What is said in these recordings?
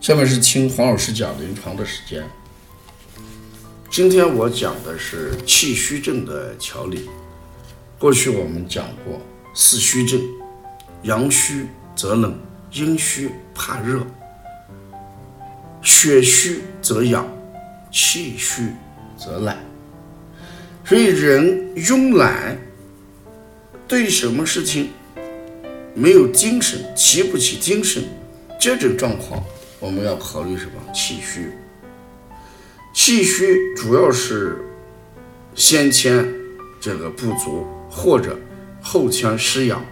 下面是听黄老师讲临床的时间。今天我讲的是气虚症的调理。过去我们讲过四虚症：阳虚则冷，阴虚怕热，血虚则痒，气虚则懒。所以人慵懒，对什么事情没有精神，提不起精神，这种状况我们要考虑什么？气虚。气虚主要是先天这个不足，或者后天失养，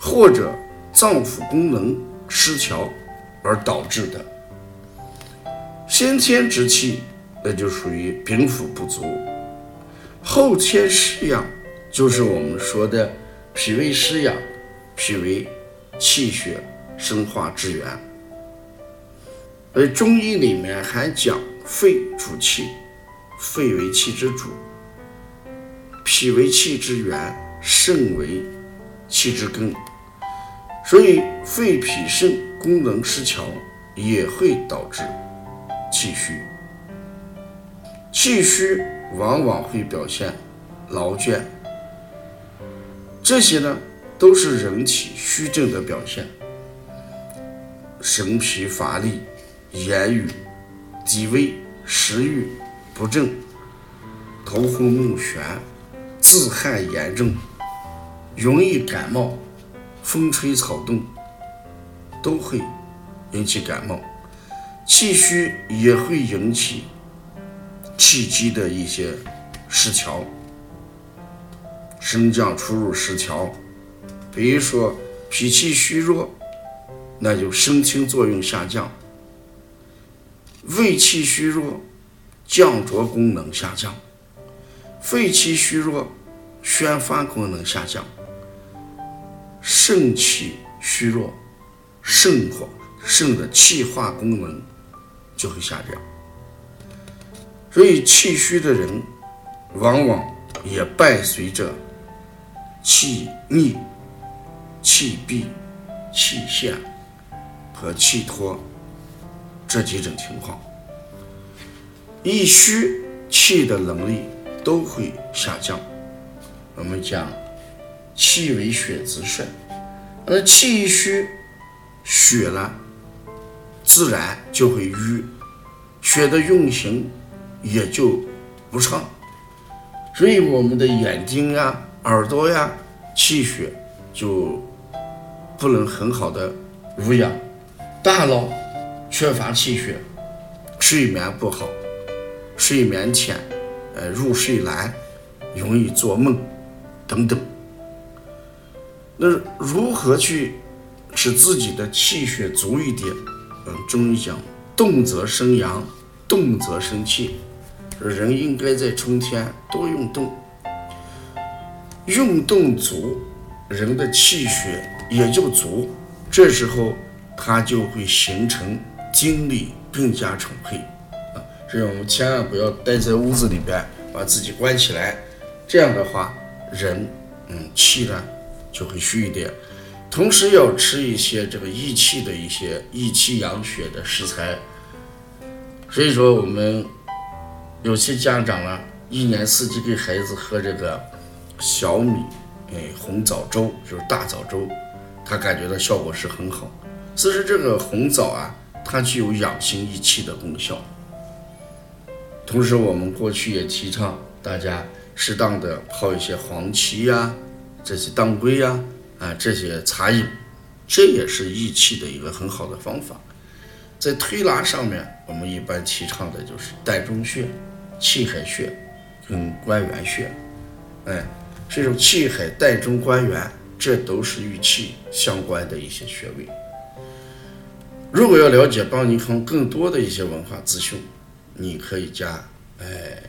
或者脏腑功能失调而导致的。先天之气，那就属于禀赋不足；后天失养，就是我们说的脾胃失养，脾胃气血生化之源。而中医里面还讲。肺主气，肺为气之主，脾为气之源，肾为气之根，所以肺脾肾功能失调也会导致气虚。气虚往往会表现劳倦，这些呢都是人体虚症的表现，神疲乏力，言语。低微、食欲不振、头昏目眩、自汗严重、容易感冒、风吹草动都会引起感冒。气虚也会引起气机的一些失调，升降出入失调。比如说脾气虚弱，那就升清作用下降。胃气虚弱，降浊功能下降；肺气虚弱，宣发功能下降；肾气虚弱，肾火肾的气化功能就会下降。所以气虚的人，往往也伴随着气逆、气闭、气陷和气脱。这几种情况，一虚气的能力都会下降。我们讲气为血之帅，而气一虚，血呢自然就会瘀，血的运行也就不畅，所以我们的眼睛呀、耳朵呀，气血就不能很好的濡养，大脑。缺乏气血，睡眠不好，睡眠浅，呃，入睡难，容易做梦，等等。那如何去使自己的气血足一点？嗯，中医讲，动则生阳，动则生气。人应该在春天多运动，运动足，人的气血也就足，这时候它就会形成。精力更加充沛啊！所以我们千万不要待在屋子里边，把自己关起来。这样的话，人嗯气呢就会虚一点。同时要吃一些这个益气的一些益气养血的食材。所以说，我们有些家长呢，一年四季给孩子喝这个小米哎红枣粥，就是大枣粥，他感觉到效果是很好。其实这个红枣啊。它具有养心益气的功效。同时，我们过去也提倡大家适当的泡一些黄芪呀、这些当归呀、啊这些茶饮，这也是益气的一个很好的方法。在推拿上面，我们一般提倡的就是膻中穴、气海穴跟关元穴。哎，这种气海、膻中、关元，这都是与气相关的一些穴位。如果要了解邦尼康更多的一些文化资讯，你可以加哎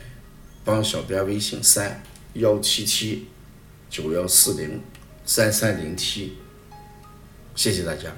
帮小编微信三幺七七九幺四零三三零七，谢谢大家。